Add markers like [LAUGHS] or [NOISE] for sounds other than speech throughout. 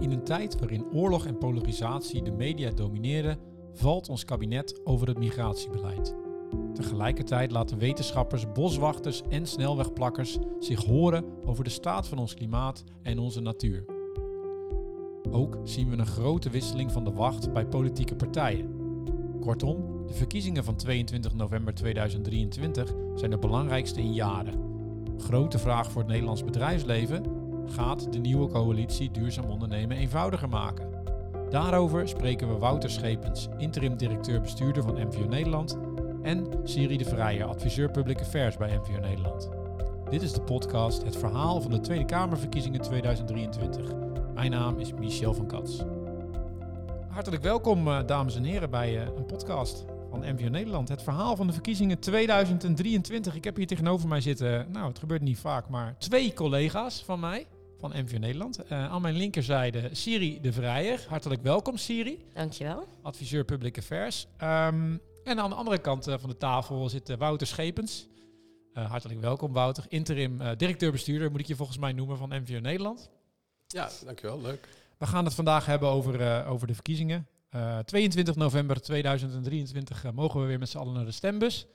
In een tijd waarin oorlog en polarisatie de media domineren, valt ons kabinet over het migratiebeleid. Tegelijkertijd laten wetenschappers, boswachters en snelwegplakkers zich horen over de staat van ons klimaat en onze natuur. Ook zien we een grote wisseling van de wacht bij politieke partijen. Kortom, de verkiezingen van 22 november 2023 zijn de belangrijkste in jaren. Grote vraag voor het Nederlands bedrijfsleven: gaat de nieuwe coalitie duurzaam ondernemen eenvoudiger maken? Daarover spreken we Wouter Schepens, interim directeur-bestuurder van MVO Nederland, en Siri de Vrijer, adviseur Public Affairs bij MVO Nederland. Dit is de podcast Het Verhaal van de Tweede Kamerverkiezingen 2023. Mijn naam is Michel van Kats. Hartelijk welkom, eh, dames en heren, bij eh, een podcast van MVO Nederland. Het verhaal van de verkiezingen 2023. Ik heb hier tegenover mij zitten, nou het gebeurt niet vaak, maar twee collega's van mij van MVO Nederland. Uh, aan mijn linkerzijde Siri de Vrijer. Hartelijk welkom Siri. Dankjewel. Adviseur Public Affairs. Um, en aan de andere kant uh, van de tafel zit uh, Wouter Schepens. hartelijk welkom Wouter. Interim directeur-bestuurder moet ik je volgens mij noemen van MVO Nederland. Ja, dankjewel. Leuk. We gaan het vandaag hebben over, over de verkiezingen. Uh, 22 november 2023 uh, mogen we weer met z'n allen naar de stembus.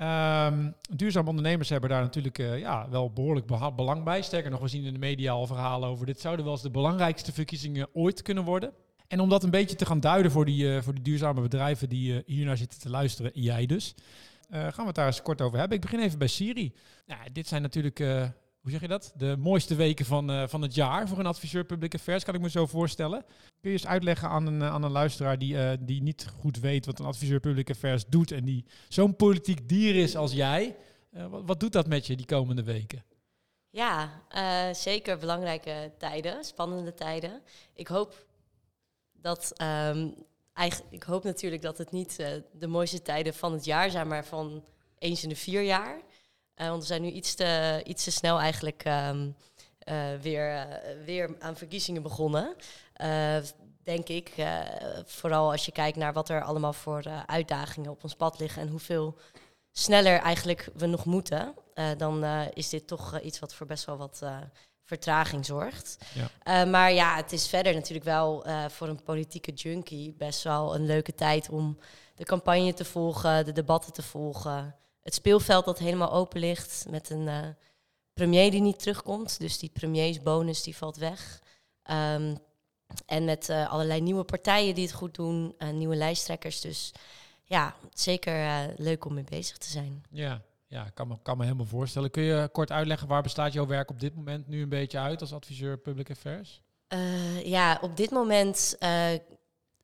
Um, duurzaam ondernemers hebben daar natuurlijk uh, ja, wel behoorlijk belang bij. Sterker nog, we zien in de media al verhalen over dit zouden wel eens de belangrijkste verkiezingen ooit kunnen worden. En om dat een beetje te gaan duiden voor die, uh, voor die duurzame bedrijven die hiernaar zitten te luisteren, jij dus, gaan we het daar eens kort over hebben. Ik begin even bij Siri. Ja, dit zijn natuurlijk hoe zeg je dat? De mooiste weken van, uh, van het jaar voor een adviseur public affairs, kan ik me zo voorstellen. Kun je eens uitleggen aan een, aan een luisteraar die, uh, die niet goed weet wat een adviseur public affairs doet en die zo'n politiek dier is als jij. Wat, wat, doet dat met je die komende weken? Ja, zeker belangrijke tijden, spannende tijden. Ik hoop dat. Um, eigenlijk, ik hoop natuurlijk dat het niet de mooiste tijden van het jaar zijn, maar van eens in de vier jaar. Uh, want we zijn nu iets te, iets te snel eigenlijk um, uh, weer, uh, weer aan verkiezingen begonnen. denk ik, vooral als je kijkt naar wat er allemaal voor uitdagingen op ons pad liggen en hoeveel sneller eigenlijk we nog moeten, dan is dit toch iets wat voor best wel wat vertraging zorgt. Ja. maar ja, het is verder natuurlijk wel voor een politieke junkie best wel een leuke tijd om de campagne te volgen, de debatten te volgen het speelveld dat helemaal open ligt met een uh, premier die niet terugkomt. Dus die premiersbonus die valt weg. Um, en met uh, allerlei nieuwe partijen die het goed doen, uh, nieuwe lijsttrekkers. Dus ja, zeker leuk om mee bezig te zijn. Ja, ja kan, me, kan me helemaal voorstellen. Kun je kort uitleggen waar bestaat jouw werk op dit moment nu een beetje uit als adviseur Public Affairs? ja, op dit moment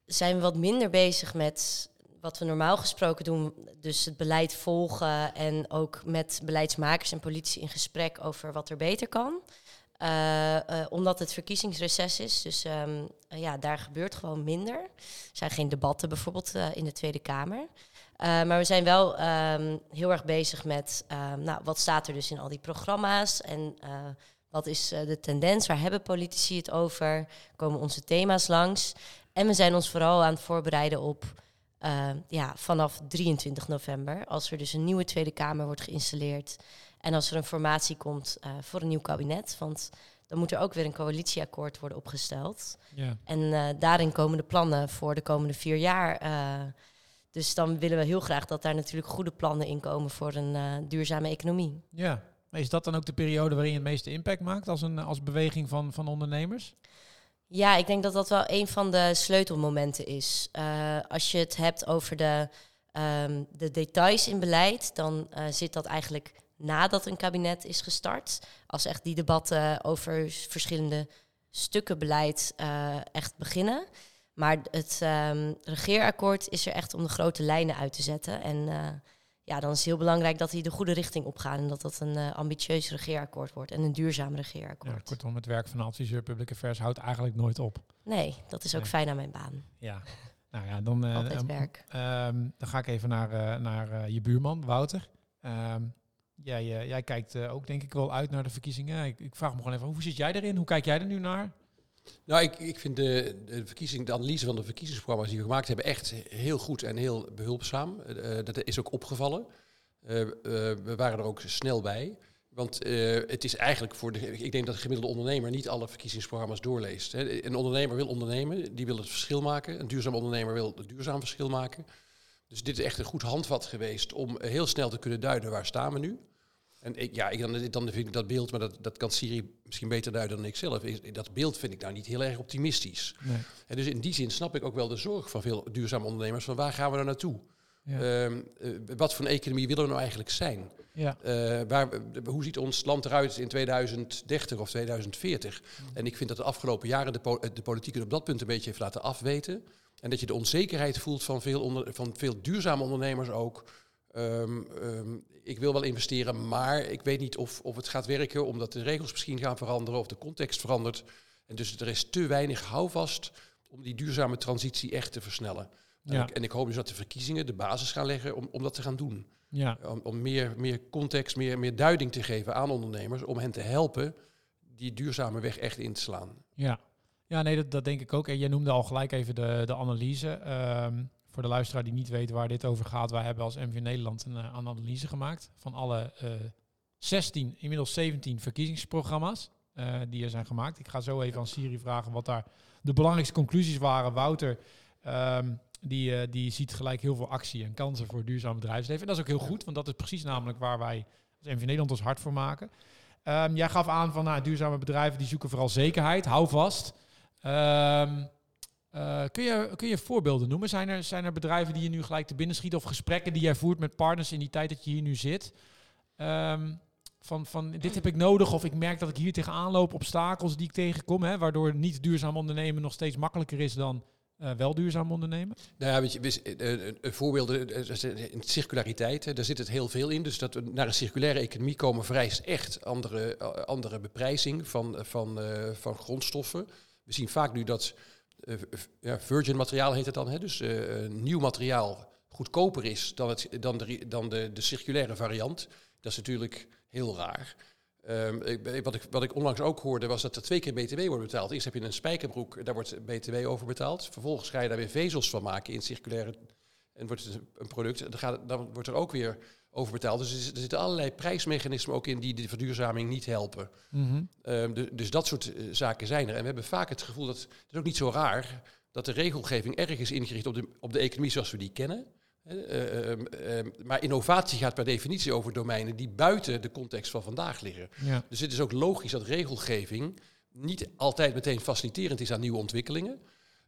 zijn we wat minder bezig met wat we normaal gesproken doen, dus het beleid volgen en ook met beleidsmakers en politici in gesprek over wat er beter kan. Uh, uh, omdat het verkiezingsreces is, dus um, uh, ja, daar gebeurt gewoon minder. Er zijn geen debatten bijvoorbeeld in de Tweede Kamer. maar we zijn wel um, heel erg bezig met um, nou, wat staat er dus in al die programma's en wat is de tendens, waar hebben politici het over, komen onze thema's langs. En we zijn ons vooral aan het voorbereiden op uh, ja, vanaf 23 november, als er dus een nieuwe Tweede Kamer wordt geïnstalleerd en als er een formatie komt uh, voor een nieuw kabinet. Want dan moet er ook weer een coalitieakkoord worden opgesteld. Ja. En uh, daarin komen de plannen voor de komende vier jaar. dus dan willen we heel graag dat daar natuurlijk goede plannen in komen voor een duurzame economie. Ja, is dat dan ook de periode waarin je het meeste impact maakt als, een, als beweging van, van ondernemers? Ja, ik denk dat dat wel een van de sleutelmomenten is. Uh, als je het hebt over de, um, de details in beleid, dan uh, zit dat eigenlijk nadat een kabinet is gestart. Als echt die debatten over verschillende stukken beleid uh, echt beginnen. Maar het um, regeerakkoord is er echt om de grote lijnen uit te zetten. En ja, dan is het heel belangrijk dat hij de goede richting opgaat. En dat dat een uh, ambitieus regeerakkoord wordt en een duurzaam regeerakkoord. Ja, kortom, het werk van adviseur Public Affairs houdt eigenlijk nooit op. Nee, dat is ook fijn aan mijn baan. Ja, nou ja, dan, uh, Altijd werk. Um, dan ga ik even naar, uh, naar je buurman, Wouter. Um, jij, jij kijkt ook denk ik wel uit naar de verkiezingen. Ik, ik vraag me gewoon even, hoe zit jij erin? Hoe kijk jij er nu naar? Nou, ik, ik vind de, de, verkiezing, de analyse van de verkiezingsprogramma's die we gemaakt hebben echt heel goed en heel behulpzaam. Uh, dat is ook opgevallen. Uh, uh, we waren er ook snel bij. Want eh, het is eigenlijk voor de. Ik denk dat de gemiddelde ondernemer niet alle verkiezingsprogramma's doorleest. Hè. Een ondernemer wil ondernemen, die wil het verschil maken. Een duurzaam ondernemer wil het duurzaam verschil maken. Dus dit is echt een goed handvat geweest om heel snel te kunnen duiden waar staan we nu. En ik, ja, ik, dan, dan vind ik dat beeld, maar dat, dat kan Siri misschien beter duiden dan ik zelf. Dat beeld vind ik nou niet heel erg optimistisch. Nee. En dus in die zin snap ik ook wel de zorg van veel duurzame ondernemers van waar gaan we er naartoe? Ja. Ehm, eh, wat voor een economie willen we nou eigenlijk zijn? Ja. Uh, waar, hoe ziet ons land eruit in 2030 of 2040? En ik vind dat de afgelopen jaren de, de politiek het op dat punt een beetje heeft laten afweten. En dat je de onzekerheid voelt van veel, onder, van veel duurzame ondernemers ook. Ehm, ehm, ik wil wel investeren, maar ik weet niet of, of het gaat werken, omdat de regels misschien gaan veranderen of de context verandert. En dus er is te weinig houvast om die duurzame transitie echt te versnellen. Ja. En, ik, en, ik, hoop dus dat de verkiezingen de basis gaan leggen om, om dat te gaan doen. Ja. Om, om meer, meer context, meer, meer duiding te geven aan ondernemers, om hen te helpen die duurzame weg echt in te slaan. Ja, ja nee, dat, dat denk ik ook. En jij noemde al gelijk even de, de analyse. Um, voor de luisteraar die niet weet waar dit over gaat, wij hebben als MV Nederland een uh, analyse gemaakt van alle uh, 16, inmiddels 17 verkiezingsprogramma's uh, die er zijn gemaakt. Ik ga zo even aan Siri vragen wat daar de belangrijkste conclusies waren. Wouter, um, die, die ziet gelijk heel veel actie en kansen voor duurzaam bedrijfsleven. En dat is ook heel goed, want dat is precies namelijk waar wij als MV Nederland ons hard voor maken. Um, jij gaf aan van nou, duurzame bedrijven die zoeken vooral zekerheid. Hou vast. Um, uh, kun, je, kun je voorbeelden noemen? Zijn er, zijn er bedrijven die je nu gelijk te binnen schiet of gesprekken die jij voert met partners in die tijd dat je hier nu zit? Um, van, van dit heb ik nodig of ik merk dat ik hier tegenaan loop, obstakels die ik tegenkom, hè, waardoor niet duurzaam ondernemen nog steeds makkelijker is dan uh, wel duurzaam ondernemen? Nou ja, weet je, uh, voorbeelden in circulariteit, daar zit het heel veel in. Dus dat we naar een circulaire economie komen vereist echt andere, andere beprijzing van, van, van grondstoffen. We zien vaak nu dat ja, virgin materiaal heet het dan, hè? dus uh, nieuw materiaal goedkoper is dan, het, dan, de, dan de, de circulaire variant. Dat is natuurlijk heel raar. Um, ik, wat, ik, wat ik onlangs ook hoorde was dat er twee keer BTW wordt betaald. Eerst heb je een spijkerbroek, daar wordt BTW over betaald. Vervolgens ga je daar weer vezels van maken in circulaire en wordt het een product. Gaat, dan wordt er ook weer overbetaald. Dus er zitten allerlei prijsmechanismen ook in die de verduurzaming niet helpen. Mhm. Ehm, dus dat soort eh, zaken zijn er. En we hebben vaak het gevoel dat, het is ook niet zo raar, dat de regelgeving erg is ingericht op de, op de economie zoals we die kennen. Uh, uh, maar innovatie gaat per definitie over domeinen die buiten de context van vandaag liggen. Dus het is ook logisch dat regelgeving niet altijd meteen faciliterend is aan nieuwe ontwikkelingen.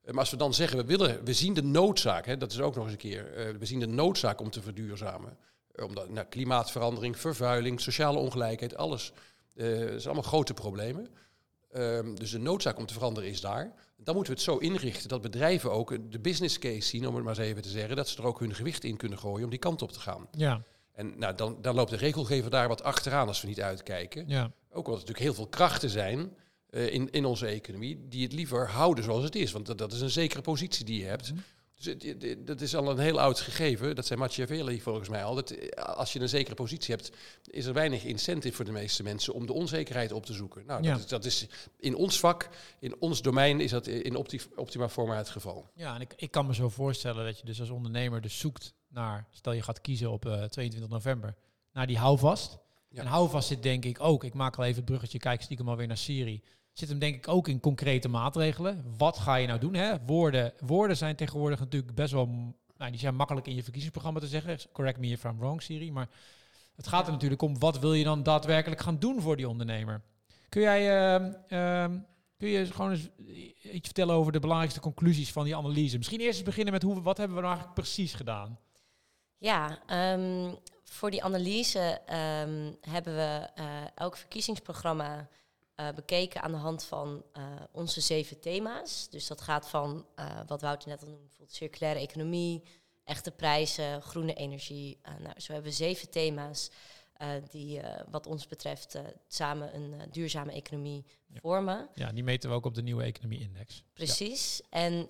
Maar als we dan zeggen, we, willen, we zien de noodzaak, hè, dat is ook nog eens een keer, we zien de noodzaak om te verduurzamen omdat nou, klimaatverandering, vervuiling, sociale ongelijkheid, alles. Uh, dat zijn allemaal grote problemen. Um, dus de noodzaak om te veranderen is daar. Dan moeten we het zo inrichten dat bedrijven ook de business case zien, om het maar eens even te zeggen, dat ze er ook hun gewicht in kunnen gooien om die kant op te gaan. Ja. En nou, dan, dan loopt de regelgever daar wat achteraan als we niet uitkijken. Ja. Ook omdat er natuurlijk heel veel krachten zijn uh, in, in onze economie die het liever houden zoals het is. Want dat, dat is een zekere positie die je hebt. Mm. Dus dat is al een heel oud gegeven. Dat zei Machiavelli volgens mij al. Dat eh, als je een zekere positie hebt, is er weinig incentive voor de meeste mensen om de onzekerheid op te zoeken. Nou, dat, is, dat, is, in ons vak, in ons domein, is dat in opti optima forma het geval. Ja, en ik, ik kan me zo voorstellen dat je dus als ondernemer dus zoekt naar, stel je gaat kiezen op uh, eh, 22 november, naar die houvast. Ja. En houvast zit denk ik ook, ik maak al even het bruggetje, kijk stiekem alweer naar Siri zit hem denk ik ook in concrete maatregelen. Wat ga je nou doen? Hè? Woorden, woorden zijn tegenwoordig natuurlijk best wel... Nou, die zijn makkelijk in je verkiezingsprogramma te zeggen. Correct me if I'm wrong, Siri. Maar het gaat er natuurlijk om, wat wil je dan daadwerkelijk gaan doen voor die ondernemer? Kun jij... Uh, kun je gewoon eens iets vertellen over de belangrijkste conclusies van die analyse? Misschien eerst eens beginnen met hoe, wat hebben we nou eigenlijk precies gedaan? Ja, um, voor die analyse um, hebben we uh, elk verkiezingsprogramma uh, bekeken aan de hand van uh, onze zeven thema's. Dus dat gaat van uh, wat Wouter net al noemde, bijvoorbeeld circulaire economie, echte prijzen, groene energie. nou, zo hebben we zeven thema's die wat ons betreft samen een duurzame economie vormen. Ja, die meten we ook op de nieuwe economie-index. Precies. En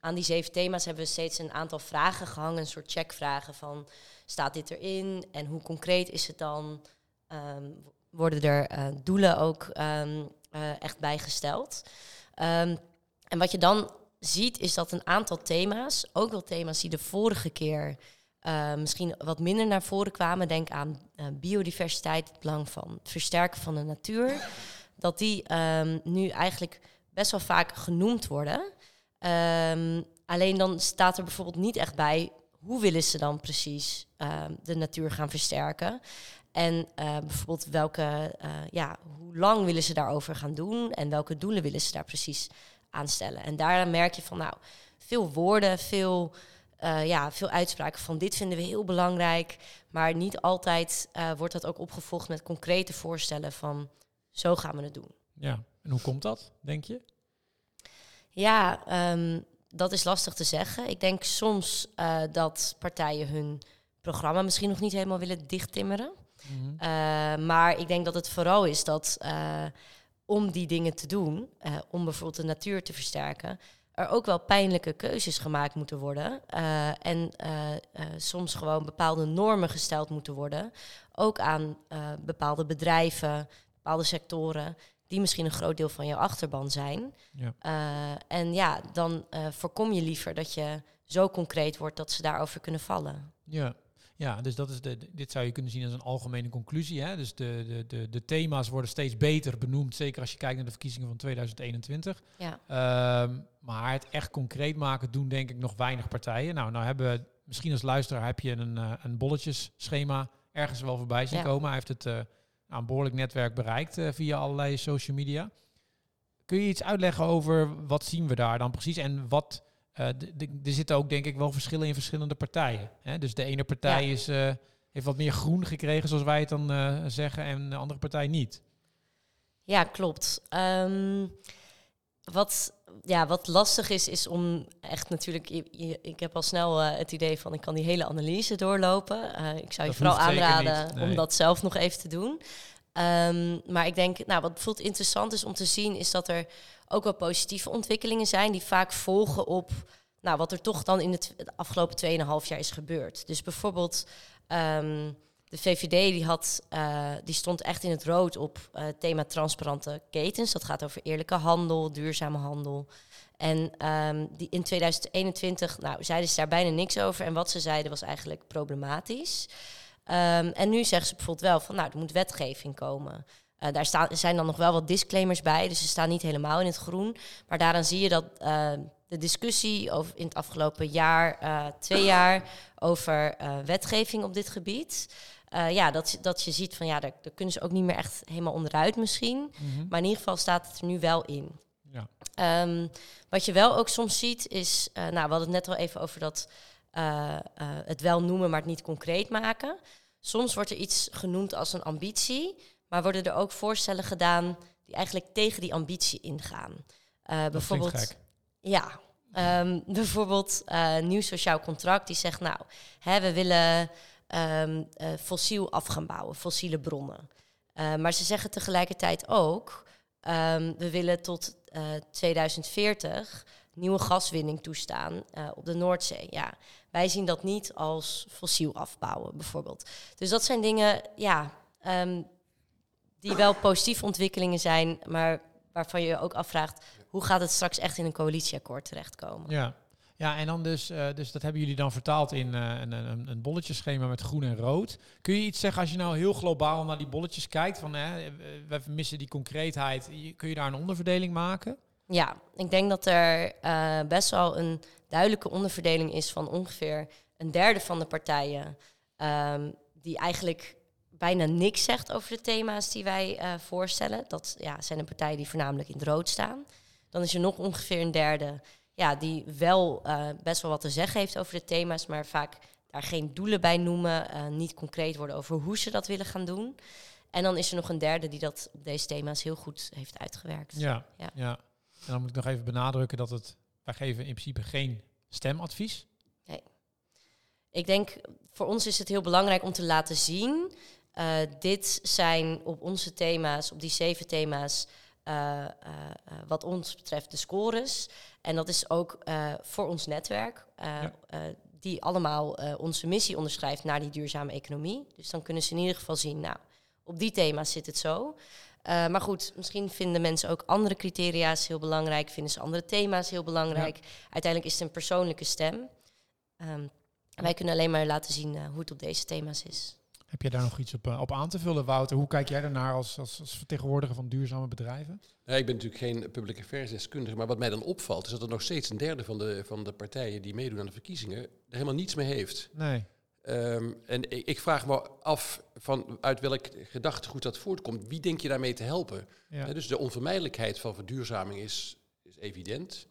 aan die zeven thema's hebben we steeds een aantal vragen gehangen, een soort checkvragen van staat dit erin en hoe concreet is het dan? Um, worden er uh, doelen ook um, uh, echt bijgesteld. Um, en wat je dan ziet is dat een aantal thema's, ook wel thema's die de vorige keer eh, misschien wat minder naar voren kwamen. Denk aan eh, biodiversiteit, het belang van het versterken van de natuur. [LAUGHS] Dat die ehm, nu eigenlijk best wel vaak genoemd worden. Ehm, alleen dan staat er bijvoorbeeld niet echt bij hoe willen ze dan precies ehm, de natuur gaan versterken. En eh, bijvoorbeeld welke, eh, ja, hoe lang willen ze daarover gaan doen en welke doelen willen ze daar precies aan stellen. En daaraan merk je van nou, veel woorden, veel, eh, ja, veel uitspraken van dit vinden we heel belangrijk. Maar niet altijd wordt dat ook opgevolgd met concrete voorstellen van zo gaan we het doen. Ja, en hoe komt dat, denk je? Ja, ehm, dat is lastig te zeggen. Ik denk soms dat partijen hun programma misschien nog niet helemaal willen dichttimmeren. Mhm. Eh, maar ik denk dat het vooral is dat uh, om die dingen te doen, uh, om bijvoorbeeld de natuur te versterken, er ook wel pijnlijke keuzes gemaakt moeten worden. en soms gewoon bepaalde normen gesteld moeten worden. Ook aan bepaalde bedrijven, bepaalde sectoren, die misschien een groot deel van jouw achterban zijn. Ja. en ja, dan voorkom je liever dat je zo concreet wordt dat ze daarover kunnen vallen. Ja, ja, dus dat is de, dit zou je kunnen zien als een algemene conclusie. Hè? Dus de, de, de, de thema's worden steeds beter benoemd, zeker als je kijkt naar de verkiezingen van 2021. Ja. Ehm, maar het echt concreet maken doen denk ik nog weinig partijen. Nou, nou hebben we, misschien als luisteraar heb je een, uh, een bolletjeschema ergens wel voorbij zien komen. Hij heeft het uh, nou, een behoorlijk netwerk bereikt uh, via allerlei social media. Kun je iets uitleggen over wat zien we daar dan precies en wat er zitten ook denk ik wel verschillen in verschillende partijen. Hè? Dus de ene partij is, uh, heeft wat meer groen gekregen, zoals wij het dan uh, zeggen, en de andere partij niet. Ja, klopt. Um, wat, ja, wat lastig is, is om echt natuurlijk... ik heb al snel het idee van, ik kan die hele analyse doorlopen. ik zou je vooral aanraden om dat zelf nog even te doen. Um, maar ik denk, nou, wat bijvoorbeeld interessant is om te zien, is dat er ook wel positieve ontwikkelingen zijn die vaak volgen op nou, wat er toch dan in het afgelopen 2,5 jaar is gebeurd. Dus bijvoorbeeld um, de VVD die, had, uh, die stond echt in het rood op uh, thema transparante ketens. Dat gaat over eerlijke handel, duurzame handel. En um, die in 2021 nou, zeiden ze daar bijna niks over. En wat ze zeiden was eigenlijk problematisch. Um, en nu zeggen ze bijvoorbeeld wel van, nou, er moet wetgeving komen. Uh, daar staan, zijn dan nog wel wat disclaimers bij, dus ze staan niet helemaal in het groen. Maar daaraan zie je dat uh, de discussie over in het afgelopen jaar, uh, twee jaar, over wetgeving op dit gebied. ja, dat, dat je ziet van ja, daar, daar, kunnen ze ook niet meer echt helemaal onderuit misschien. Mm -hmm. Maar in ieder geval staat het er nu wel in. Ja. Um, wat je wel ook soms ziet is, nou, we hadden het net al even over dat het wel noemen, maar het niet concreet maken. Soms wordt er iets genoemd als een ambitie. Maar worden er ook voorstellen gedaan die eigenlijk tegen die ambitie ingaan? Uh, bijvoorbeeld, ja, um, bijvoorbeeld uh, nieuw sociaal contract die zegt, nou, hè, we willen um, uh, fossiel af gaan bouwen, fossiele bronnen. maar ze zeggen tegelijkertijd ook, um, we willen tot 2040 nieuwe gaswinning toestaan op de Noordzee. Ja, wij zien dat niet als fossiel afbouwen, bijvoorbeeld. Dus dat zijn dingen, ja, um, die wel positieve ontwikkelingen zijn, maar waarvan je je ook afvraagt, hoe gaat het straks echt in een coalitieakkoord terechtkomen? Ja. Ja, en dan dus, uh, dus dat hebben jullie dan vertaald in uh, een, een, een bolletjeschema met groen en rood. Kun je iets zeggen als je nou heel globaal naar die bolletjes kijkt, van hè, we missen die concreetheid, kun je daar een onderverdeling maken? Ja, ik denk dat er best wel een duidelijke onderverdeling is van ongeveer een derde van de partijen um, die eigenlijk bijna niks zegt over de thema's die wij uh, voorstellen. Dat ja, zijn de partijen die voornamelijk in het rood staan. Dan is er nog ongeveer een derde ja, die wel uh, best wel wat te zeggen heeft over de thema's, maar vaak daar geen doelen bij noemen, uh, niet concreet worden over hoe ze dat willen gaan doen. En dan is er nog een derde die dat op deze thema's heel goed heeft uitgewerkt. Ja, ja. ja. En dan moet ik nog even benadrukken dat het, wij geven in principe geen stemadvies. Nee. Ik denk, voor ons is het heel belangrijk om te laten zien uh, dit zijn op onze thema's, op die zeven thema's, uh, uh, wat ons betreft de scores. En dat is ook voor ons netwerk, ja. die allemaal onze missie onderschrijft naar die duurzame economie. Dus dan kunnen ze in ieder geval zien, nou, op die thema's zit het zo. maar goed, misschien vinden mensen ook andere criteria's heel belangrijk, vinden ze andere thema's heel belangrijk. Ja. Uiteindelijk is het een persoonlijke stem. Um, En wij kunnen alleen maar laten zien eh, hoe het op deze thema's is. Heb jij daar nog iets op, eh, op aan te vullen, Wouter? Hoe kijk jij daarnaar als, als, als vertegenwoordiger van duurzame bedrijven? Nou, ik ben natuurlijk geen public affairs deskundige, maar wat mij dan opvalt is dat er nog steeds een derde van de, van de partijen die meedoen aan de verkiezingen er helemaal niets mee heeft. Nee. Ehm, en ik, ik vraag me af van uit welk gedachtegoed dat voortkomt. Wie denk je daarmee te helpen? Ja. Dus de onvermijdelijkheid van verduurzaming is, is evident.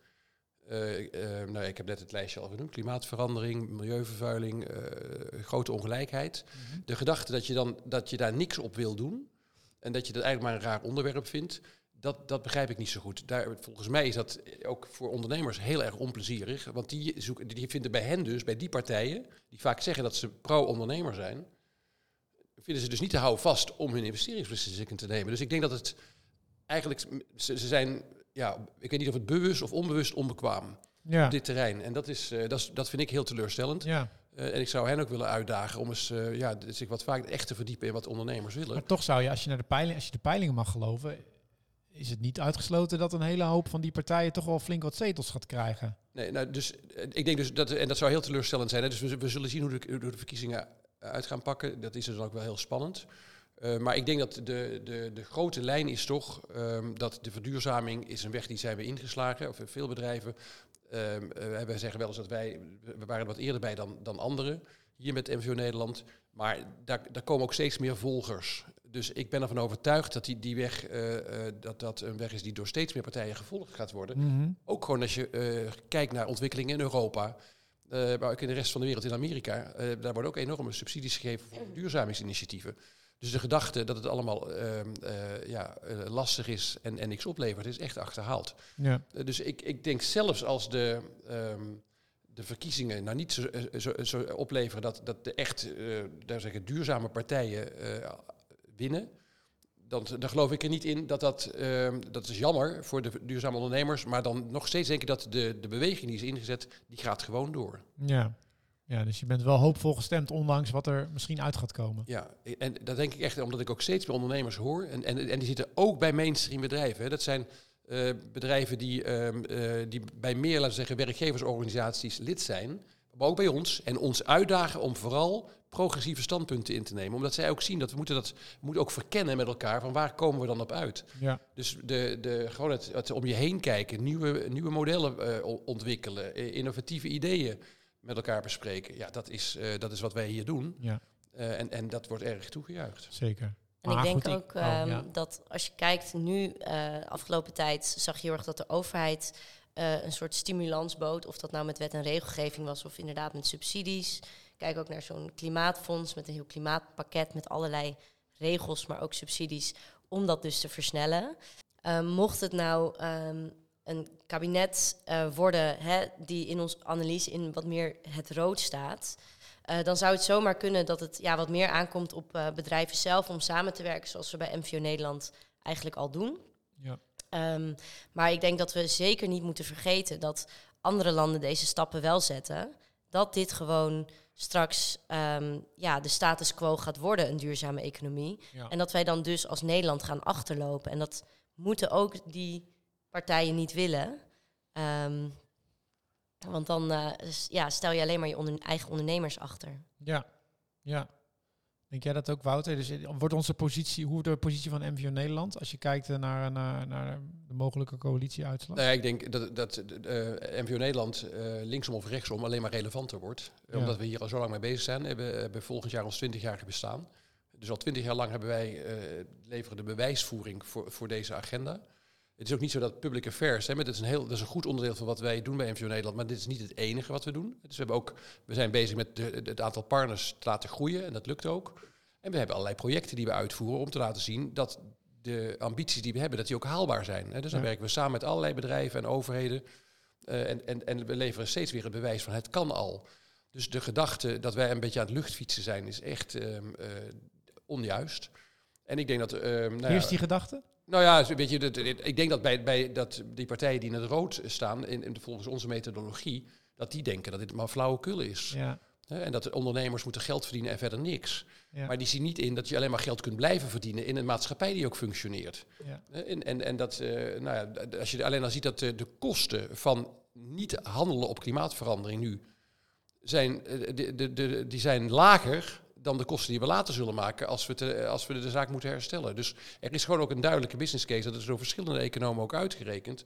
Eh, eh, nou, ik heb net het lijstje al genoemd. Klimaatverandering, milieuvervuiling, eh, grote ongelijkheid. Mhm. De gedachte dat je, dan, dat je daar niks op wil doen en dat je dat eigenlijk maar een raar onderwerp vindt, dat, dat begrijp ik niet zo goed. Daar, volgens mij is dat ook voor ondernemers heel erg onplezierig, want die, zoeken, die vinden bij hen dus, bij die partijen, die vaak zeggen dat ze pro-ondernemer zijn, vinden ze dus niet te houden vast om hun investeringsbeslissingen te nemen. Dus ik denk dat het eigenlijk, ze, ze zijn, ja, ik weet niet of het bewust of onbewust onbekwaam Ja. op dit terrein. En dat, is, eh, dat, is, dat vind ik heel teleurstellend. ja. Eh, en ik zou hen ook willen uitdagen om eens eh, ja, zich wat vaak echt te verdiepen in wat ondernemers willen. Maar toch zou je, als je, naar de peiling, als je de peilingen mag geloven, is het niet uitgesloten dat een hele hoop van die partijen toch wel flink wat zetels gaat krijgen. Nee, nou, dus ik denk dus dat, en dat zou heel teleurstellend zijn. Hè? Dus we, we zullen zien hoe de, hoe de verkiezingen uit gaan pakken. Dat is dus ook wel heel spannend. Eh, maar ik denk dat de, de, de grote lijn is toch ehm, dat de verduurzaming is een weg die zijn we ingeslagen. Of veel bedrijven. Ehm eh, wij zeggen wel eens dat wij, we waren er wat eerder bij dan, dan anderen. Hier met MVO Nederland. Maar daar, daar komen ook steeds meer volgers. Dus ik ben ervan overtuigd dat die, die weg, eh, eh, dat dat een weg is die door steeds meer partijen gevolgd gaat worden. Mhm. Ook gewoon als je eh, kijkt naar ontwikkelingen in Europa, eh, maar ook in de rest van de wereld, in Amerika, eh, daar worden ook enorme subsidies gegeven voor duurzamingsinitiatieven. Dus de gedachte dat het allemaal ehm, eh, ja, eh, lastig is en, en niks oplevert, is echt achterhaald. Ja. Eh, dus ik, ik denk zelfs als de, ehm, de verkiezingen nou niet zo, zo, zo opleveren dat, dat de echt daar zeggen, duurzame partijen winnen, dan, dan geloof ik er niet in dat dat, ehm, dat is jammer voor de duurzame ondernemers, maar dan nog steeds denk ik dat de, de beweging die is ingezet, die gaat gewoon door. Ja. Ja, dus je bent wel hoopvol gestemd, ondanks wat er misschien uit gaat komen. Ja, en dat denk ik echt omdat ik ook steeds meer ondernemers hoor. En, en, en die zitten ook bij mainstream bedrijven. Hè. Dat zijn eh, bedrijven die, ehm, eh, die bij meer, laten we zeggen, werkgeversorganisaties lid zijn. Maar ook bij ons. En ons uitdagen om vooral progressieve standpunten in te nemen. Omdat zij ook zien dat we moeten dat we moeten ook verkennen met elkaar. Van waar komen we dan op uit? Ja, Dus de, de, gewoon het, het om je heen kijken, nieuwe, nieuwe modellen eh, ontwikkelen, innovatieve ideeën met elkaar bespreken. Ja, dat is, eh, dat is wat wij hier doen. ja Eh, en, en dat wordt erg toegejuicht. zeker. En ik denk goed, ook oh, ehm, ja. dat als je kijkt nu, eh afgelopen tijd zag je heel erg dat de overheid eh, een soort stimulans bood. Of dat nou met wet en regelgeving was of inderdaad met subsidies. Kijk ook naar zo'n klimaatfonds met een heel klimaatpakket met allerlei regels, maar ook subsidies om dat dus te versnellen. Ehm, mocht het nou ehm, een kabinet eh, worden hè, die in onze analyse in wat meer het rood staat, eh, dan zou het zomaar kunnen dat het ja, wat meer aankomt op eh, bedrijven zelf om samen te werken, zoals we bij MVO Nederland eigenlijk al doen. Ja. Ehm, maar ik denk dat we zeker niet moeten vergeten dat andere landen deze stappen wel zetten. Dat dit gewoon straks ehm, ja, de status quo gaat worden, een duurzame economie. Ja. En dat wij dan dus als Nederland gaan achterlopen. En dat moeten ook die partijen niet willen. Ehm, want dan eh, ja, stel je alleen maar je onder- eigen ondernemers achter. Ja, ja. Denk jij dat ook, Wouter? Dus eh, wordt onze positie, hoe wordt de positie van MVO Nederland als je kijkt naar, naar, naar de mogelijke coalitieuitslag? Nou ja, ik denk dat, dat eh, MVO Nederland eh, linksom of rechtsom alleen maar relevanter wordt. Ja. Omdat we hier al zo lang mee bezig zijn. We hebben, hebben volgend jaar ons 20-jarige bestaan. Dus al 20 jaar lang hebben wij, eh, leveren de bewijsvoering voor, voor deze agenda. Het is ook niet zo dat public affairs, hè, maar dat is, een heel, dat is een goed onderdeel van wat wij doen bij MVO Nederland, maar dit is niet het enige wat we doen. Dus we, hebben ook, we zijn bezig met de, het aantal partners te laten groeien en dat lukt ook. En we hebben allerlei projecten die we uitvoeren om te laten zien dat de ambities die we hebben, dat die ook haalbaar zijn. Hè. Dus dan Ja. werken we samen met allerlei bedrijven en overheden. eh, en, en, en we leveren steeds weer het bewijs van het kan al. Dus de gedachte dat wij een beetje aan het luchtfietsen zijn, is echt ehm, eh, onjuist. En ik denk dat... ehm nou Hier is die gedachte? Nou ja, weet je, ik denk dat bij, bij dat die partijen die in het rood staan, in, in, volgens onze methodologie, dat die denken dat dit maar flauwekul is. Ja, En dat de ondernemers moeten geld verdienen en verder niks. ja, Maar die zien niet in dat je alleen maar geld kunt blijven verdienen in een maatschappij die ook functioneert. ja. En, en, en dat, eh, nou ja, als je alleen al ziet dat de, de kosten van niet handelen op klimaatverandering nu zijn, eh, de, de, de, die zijn lager dan de kosten die we later zullen maken als we, te, als we de zaak moeten herstellen. Dus er is gewoon ook een duidelijke business case, dat is door verschillende economen ook uitgerekend,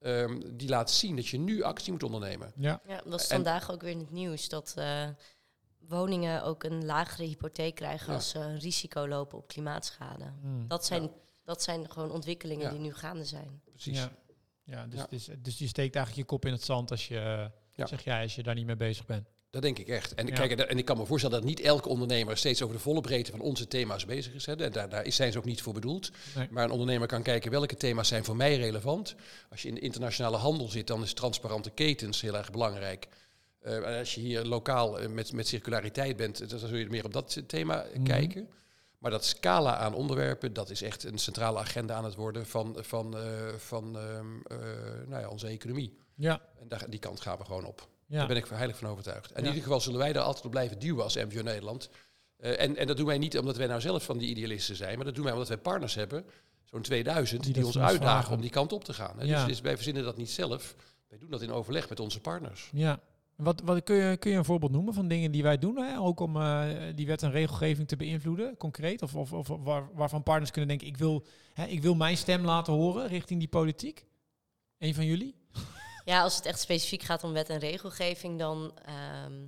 ehm, die laat zien dat je nu actie moet ondernemen. Ja. Ja, dat is En- vandaag ook weer in het nieuws. Dat eh, woningen ook een lagere hypotheek krijgen Ja. als ze een risico lopen op klimaatschade. Hmm. Dat zijn, dat zijn gewoon ontwikkelingen Ja. die nu gaande zijn. Precies. Ja. Ja, dus, Ja. het is- dus je steekt eigenlijk je kop in het zand als je, Ja. zeg jij, als je daar niet mee bezig bent. Dat denk ik echt. En, Ja. kijk, en ik kan me voorstellen dat niet elke ondernemer steeds over de volle breedte van onze thema's bezig is. Hè. En daar, daar is- zijn ze ook niet voor bedoeld. Nee. Maar een ondernemer kan kijken welke thema's zijn voor mij relevant. Als je in de internationale handel zit, dan is transparante ketens heel erg belangrijk. Eh, als je hier lokaal eh, met, met circulariteit bent, eh, dan zul je meer op dat thema Mhm. kijken. Maar dat scala aan onderwerpen, dat is echt een centrale agenda aan het worden van, van, van ehm, eh, nou ja, onze economie. Ja, En daar, die kant gaan we gewoon op. ja. Daar ben ik heilig van overtuigd. En in ieder geval zullen wij daar altijd op blijven duwen als MVO Nederland. Eh, en, en dat doen wij niet omdat wij nou zelf van die idealisten zijn, maar dat doen wij omdat wij partners hebben, zo'n 2000, Die ons uitdagen vragen. om die kant op te gaan. Hè. Dus, dus wij verzinnen dat niet zelf. Wij doen dat in overleg met onze partners. Ja. Wat, wat kun, je, kun je een voorbeeld noemen van dingen die wij doen, hè? ook om eh, die wet en regelgeving te beïnvloeden, concreet? Of, of, of waar, waarvan partners kunnen denken, ik wil, hè, ik wil mijn stem laten horen richting die politiek? Een van jullie? Ja, als het echt specifiek gaat om wet en regelgeving, dan ehm,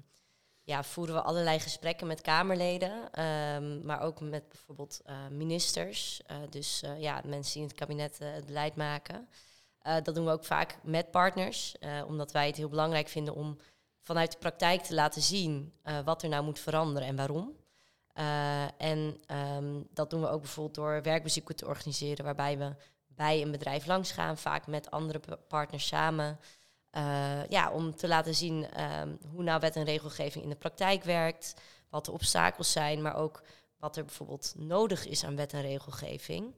ja, voeren we allerlei gesprekken met Kamerleden, ehm, maar ook met bijvoorbeeld eh, ministers. eh, dus eh, ja, mensen die in het kabinet het beleid maken. Dat doen we ook vaak met partners, omdat wij het heel belangrijk vinden om vanuit de praktijk te laten zien wat er nou moet veranderen en waarom. En ehm, dat doen we ook bijvoorbeeld door werkbezoeken te organiseren, waarbij we bij een bedrijf langsgaan, vaak met andere pa- partners samen. Eh, ja, om te laten zien ehm, hoe nou wet en regelgeving in de praktijk werkt, wat de obstakels zijn, maar ook wat er bijvoorbeeld nodig is aan wet en regelgeving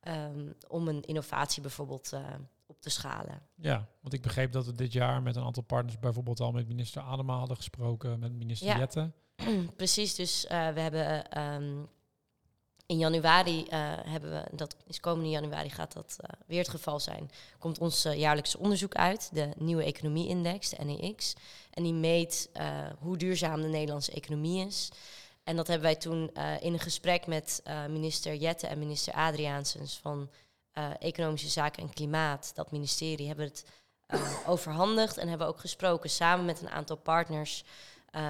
ehm, om een innovatie bijvoorbeeld eh, op te schalen. Ja, want ik begreep dat we dit jaar met een aantal partners bijvoorbeeld al met minister Adema hadden gesproken, met minister Ja. Jette. [CLEARS THROAT] Precies, dus eh, we hebben ehm, in januari eh, hebben we, dat is komende januari gaat dat eh, weer het geval zijn, komt ons eh, jaarlijkse onderzoek uit, de nieuwe economie-index, de NEX. En die meet hoe duurzaam de Nederlandse economie is. En dat hebben wij toen in een gesprek met minister Jette en minister Adriaansens van Economische Zaken en Klimaat, dat ministerie, hebben het overhandigd en hebben ook gesproken samen met een aantal partners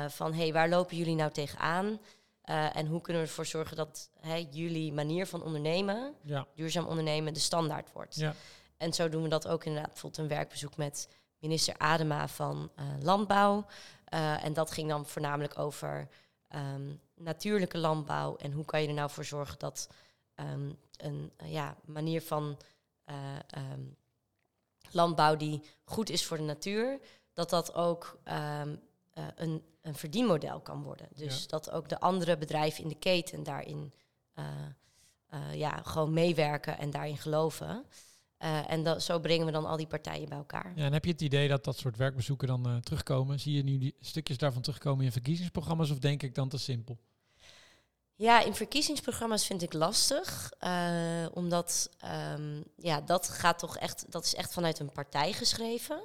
van hey, waar lopen jullie nou tegenaan? Eh en hoe kunnen we ervoor zorgen dat jullie manier van ondernemen, Ja, duurzaam ondernemen, de standaard wordt? ja, En zo doen we dat ook inderdaad. Bijvoorbeeld een werkbezoek met minister Adema van eh, Landbouw. Eh, en dat ging dan voornamelijk over ehm, natuurlijke landbouw. En hoe kan je er nou voor zorgen dat ehm, een ja, manier van eh, ehm, landbouw die goed is voor de natuur, dat dat ook eh, een, een verdienmodel kan worden. Dus Ja. dat ook de andere bedrijven in de keten daarin eh, eh, ja, gewoon meewerken en daarin geloven. En dat, zo brengen we dan al die partijen bij elkaar. ja. En heb je het idee dat dat soort werkbezoeken dan terugkomen? Zie je nu die stukjes daarvan terugkomen in verkiezingsprogramma's of denk ik dan te simpel? Ja, in verkiezingsprogramma's vind ik lastig. omdat ehm, ja, dat gaat toch echt, dat is echt vanuit een partij geschreven.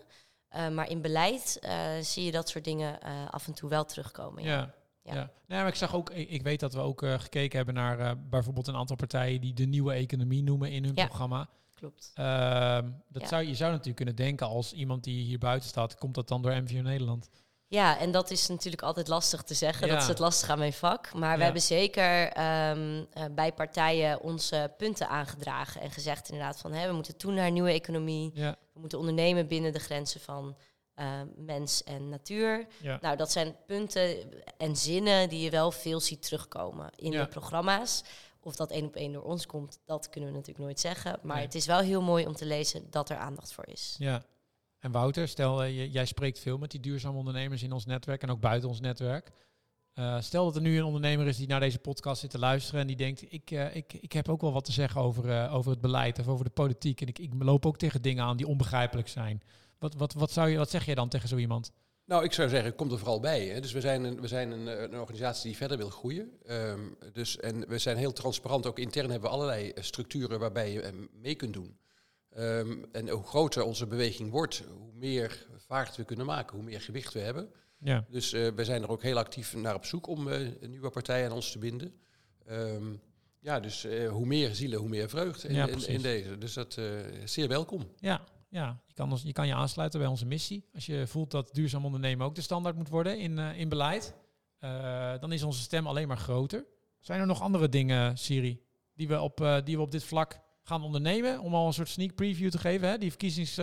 Eh, maar in beleid eh, zie je dat soort dingen eh, af en toe wel terugkomen. Ja. Ja. Ja. Ja. Nee, maar ik zag ook, ik, weet dat we ook eh, gekeken hebben naar eh, bijvoorbeeld een aantal partijen die de nieuwe economie noemen in hun Ja. programma. Klopt. Ehm, dat Ja. zou, je zou natuurlijk kunnen denken als iemand die hier buiten staat, komt dat dan door MVO Nederland? Ja, en dat is natuurlijk altijd lastig te zeggen. Ja. Dat is het lastige aan mijn vak. Maar we hebben zeker ehm, eh, bij partijen onze punten aangedragen. En gezegd inderdaad van hè, we moeten toe naar een nieuwe economie. Ja, We moeten ondernemen binnen de grenzen van eh, mens en natuur. Nou, dat zijn punten en zinnen die je wel veel ziet terugkomen in de programma's. Of dat één op één door ons komt, dat kunnen we natuurlijk nooit zeggen. Maar Nee. het is wel heel mooi om te lezen dat er aandacht voor is. ja. En Wouter, stel, eh, jij spreekt veel met die duurzame ondernemers in ons netwerk en ook buiten ons netwerk. Eh, stel dat er nu een ondernemer is die naar deze podcast zit te luisteren en die denkt, ik, eh, ik, ik heb ook wel wat te zeggen over, over het beleid of over de politiek. En ik, ik loop ook tegen dingen aan die onbegrijpelijk zijn. Wat, wat, wat, zou je, wat zeg jij dan tegen zo iemand? Nou, ik zou zeggen, kom er vooral bij. Hè. Dus we zijn, een, we zijn een, een organisatie die verder wil groeien. Ehm, dus, en we zijn heel transparant. Ook intern hebben we allerlei structuren waarbij je mee kunt doen. Ehm, en hoe groter onze beweging wordt, hoe meer vaart we kunnen maken, hoe meer gewicht we hebben. Ja. Dus uh, wij zijn er ook heel actief naar op zoek om uh, nieuwe partijen aan ons te binden. Um, ja, dus uh, hoe meer zielen, hoe meer vreugde in, Ja, in, in deze. Dus dat is zeer welkom. Ja, ja. Je, kan ons, je kan je aansluiten bij onze missie. Als je voelt dat duurzaam ondernemen ook de standaard moet worden in, in beleid, dan is onze stem alleen maar groter. Zijn er nog andere dingen, Siri, die we op, die we op dit vlak gaan ondernemen? Om al een soort sneak preview te geven. Hè? Die verkiezings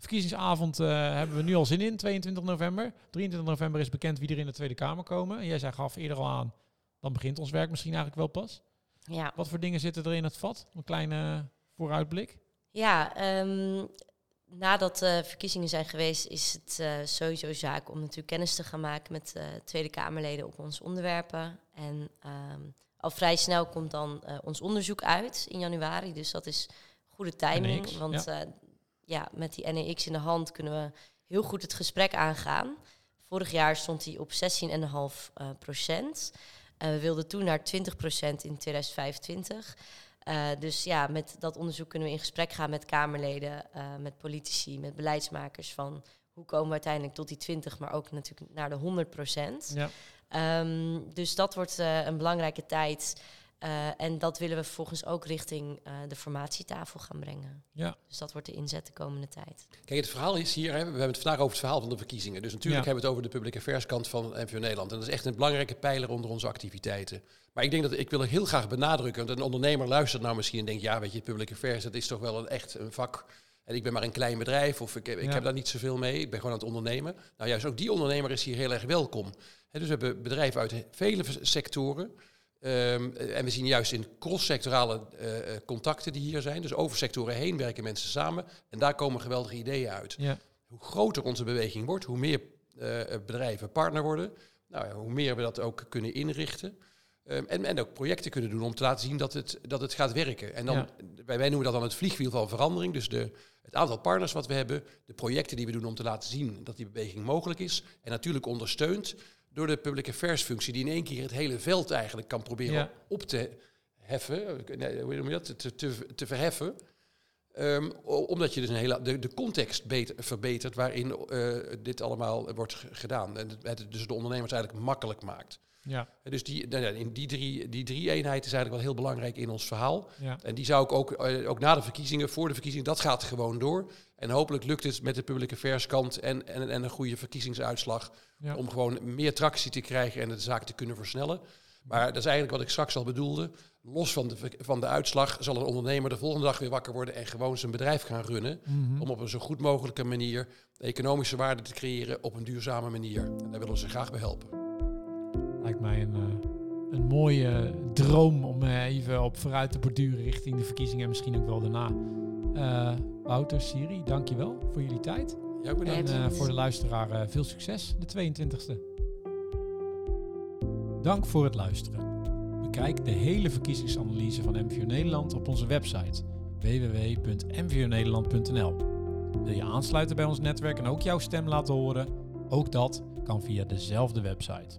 Verkiezingsavond uh, hebben we nu al zin in, 22 november. 23 november is bekend wie er in de Tweede Kamer komen. En jij zei gaf eerder al aan, dan begint ons werk misschien eigenlijk wel pas. Ja. Wat voor dingen zitten er in het vat? Een kleine vooruitblik. Ja, um, nadat de verkiezingen zijn geweest, is het uh, sowieso zaak om natuurlijk kennis te gaan maken met uh, Tweede Kamerleden op onze onderwerpen. En um, al vrij snel komt dan uh, ons onderzoek uit in januari. Dus dat is goede timing. NX, want ja. ja, met die NEX in de hand kunnen we heel goed het gesprek aangaan. Vorig jaar stond hij op 16,5 uh, procent. Uh, we wilden toen naar 20 procent in 2025. Uh, dus ja, met dat onderzoek kunnen we in gesprek gaan met Kamerleden, met politici, met beleidsmakers van hoe komen we uiteindelijk tot die 20, maar ook natuurlijk naar de 100 procent. Ja. Um, dus dat wordt uh, een belangrijke tijd. Uh, en dat willen we vervolgens ook richting uh, de formatietafel gaan brengen. Ja. Dus dat wordt de inzet de komende tijd. Kijk, het verhaal is hier, hè, we hebben het vandaag over het verhaal van de verkiezingen. Dus natuurlijk Ja. hebben we het over de public affairs kant van MVO Nederland. En dat is echt een belangrijke pijler onder onze activiteiten. Maar ik denk dat ik wil er heel graag benadrukken, want een ondernemer luistert nou misschien en denkt, ja, weet je, public affairs, dat is toch wel een echt een vak. En ik ben maar een klein bedrijf of ik, ik Ja. heb daar niet zoveel mee. Ik ben gewoon aan het ondernemen. Nou juist ook die ondernemer is hier heel erg welkom. Dus we hebben bedrijven uit vele sectoren. Um, en we zien juist in cross-sectorale uh, contacten die hier zijn, dus over sectoren heen werken mensen samen. En daar komen geweldige ideeën uit. Ja. Hoe groter onze beweging wordt, hoe meer uh, bedrijven partner worden, nou ja, hoe meer we dat ook kunnen inrichten. Um, en, en ook projecten kunnen doen om te laten zien dat het, dat het gaat werken. En dan, Ja. wij noemen dat dan het vliegwiel van verandering. Dus de, het aantal partners wat we hebben, de projecten die we doen om te laten zien dat die beweging mogelijk is. En natuurlijk ondersteund door de public affairs functie, die in één keer het hele veld eigenlijk kan proberen Ja. op te heffen. Nee, hoe noem je dat? Te, te, te verheffen. Um, omdat je dus een hele, de, de context beter, verbetert waarin uh, dit allemaal wordt gedaan. En het, het dus de ondernemers eigenlijk makkelijk maakt. Ja. Dus die, nou in die drie, die drie eenheid is eigenlijk wel heel belangrijk in ons verhaal. Ja. En die zou ik ook, uh, ook na de verkiezingen, voor de verkiezingen, dat gaat gewoon door. En hopelijk lukt het met de public affairs kant en, en, en een goede verkiezingsuitslag Ja. om gewoon meer tractie te krijgen en de zaak te kunnen versnellen. Maar dat is eigenlijk wat ik straks al bedoelde. Los van de, van de uitslag zal een ondernemer de volgende dag weer wakker worden en gewoon zijn bedrijf gaan runnen. Mhm. Om op een zo goed mogelijke manier economische waarde te creëren op een duurzame manier. En daar willen we ze graag bij helpen. Lijkt mij een, uh, een mooie droom om uh, even op vooruit te borduren richting de verkiezingen en misschien ook wel daarna. Uh, Wouter, Siri, dankjewel voor jullie tijd. Ja, bedankt. En voor de luisteraar veel succes de 22e. Dank voor het luisteren. Bekijk de hele verkiezingsanalyse van MVO Nederland op onze website www.mvonederland.nl. Wil je aansluiten bij ons netwerk en ook jouw stem laten horen? Ook dat kan via dezelfde website.